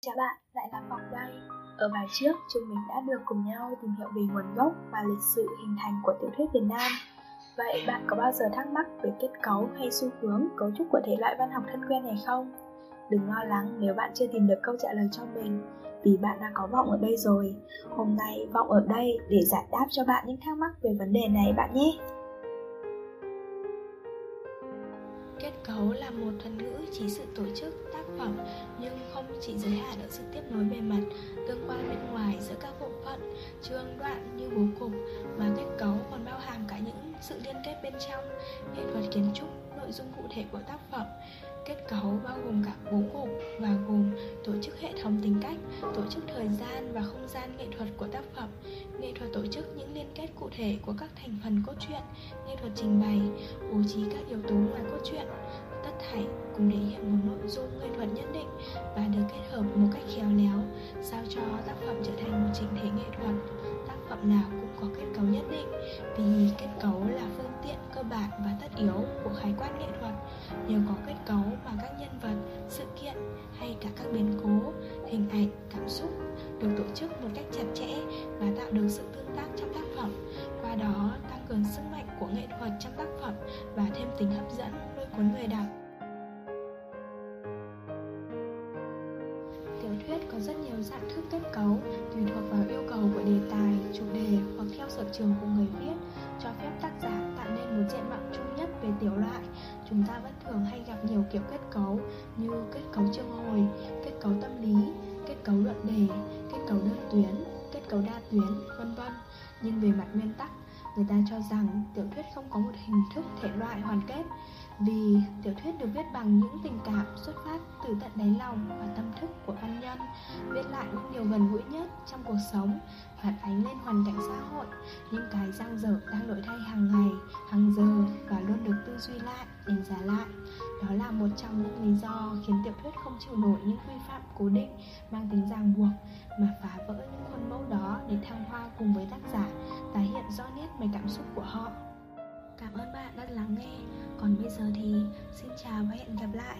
Chào bạn, lại là Ngọc đây. Ở bài trước, chúng mình đã được cùng nhau tìm hiểu về nguồn gốc và lịch sử hình thành của tiểu thuyết Việt Nam. Vậy bạn có bao giờ thắc mắc về kết cấu hay xu hướng, cấu trúc của thể loại văn học thân quen này không? Đừng lo lắng nếu bạn chưa tìm được câu trả lời cho mình, vì bạn đã có Vọng ở đây rồi. Hôm nay Vọng ở đây để giải đáp cho bạn những thắc mắc về vấn đề này bạn nhé. Cấu là một thuật ngữ chỉ sự tổ chức, tác phẩm nhưng không chỉ giới hạn ở sự tiếp nối bề mặt, tương quan bên ngoài giữa các bộ phận, chương đoạn như bố cục mà kết cấu còn bao hàm cả những sự liên kết bên trong, nghệ thuật kiến trúc, nội dung cụ thể của tác phẩm. Kết cấu bao gồm cả bố cục và gồm tổ chức hệ thống tính cách, tổ chức thời gian và không gian nghệ thuật của tác phẩm, nghệ thuật tổ chức những liên kết cụ thể của các thành phần cốt truyện, nghệ thuật trình bày, bố trí các yếu tố ngoài cốt truyện, tất thảy cùng thể hiện một nội dung nghệ thuật nhất định và được kết hợp một cách khéo léo sao cho tác phẩm trở thành một chỉnh thể nghệ thuật. Tác phẩm nào cũng có kết cấu nhất định vì kết cấu là phương tiện cơ bản và tất yếu của khái quát nghệ thuật. Nhờ có kết cấu mà các nhân vật sự kiện hay cả các biến cố hình ảnh cảm xúc được tổ chức một cách chặt chẽ và tạo được sự tương tác trong tác phẩm. Qua đó tăng cường sức mạnh của nghệ thuật trong tác phẩm và thêm tính hấp dẫn lôi cuốn người đọc. Tiểu thuyết có rất nhiều dạng thức kết cấu tùy thuộc vào yêu cầu của đề tài, chủ đề hoặc theo sở trường của người viết cho phép tác giả tạo nên một diện mạo chung nhất về tiểu loại chúng ta vẫn thường hay gặp nhiều kiểu kết cấu như kết cấu chương hồi kết cấu tâm lý, kết cấu luận đề, kết cấu đơn tuyến, kết cấu đa tuyến, vân vân. Nhưng về mặt nguyên tắc, người ta cho rằng tiểu thuyết không có một hình thức thể loại hoàn kết vì tiểu thuyết được viết bằng những tình cảm xuất phát từ tận đáy lòng và tâm thức của văn nhân, viết lại những điều gần gũi nhất trong cuộc sống phản ánh lên hoàn cảnh xã hội. Những cái giang dở đang đổi thay hàng ngày, hàng giờ và luôn được tư duy lại, đánh giá lại. Đó là một trong những lý do khiến tiểu thuyết không chịu nổi những quy phạm cố định mang tính ràng buộc mà phá vỡ những khuôn mẫu đó để thăng hoa cùng với tác giả, tái hiện rõ nét về cảm xúc của họ. Cảm ơn bạn đã lắng nghe. Còn bây giờ thì xin chào và hẹn gặp lại.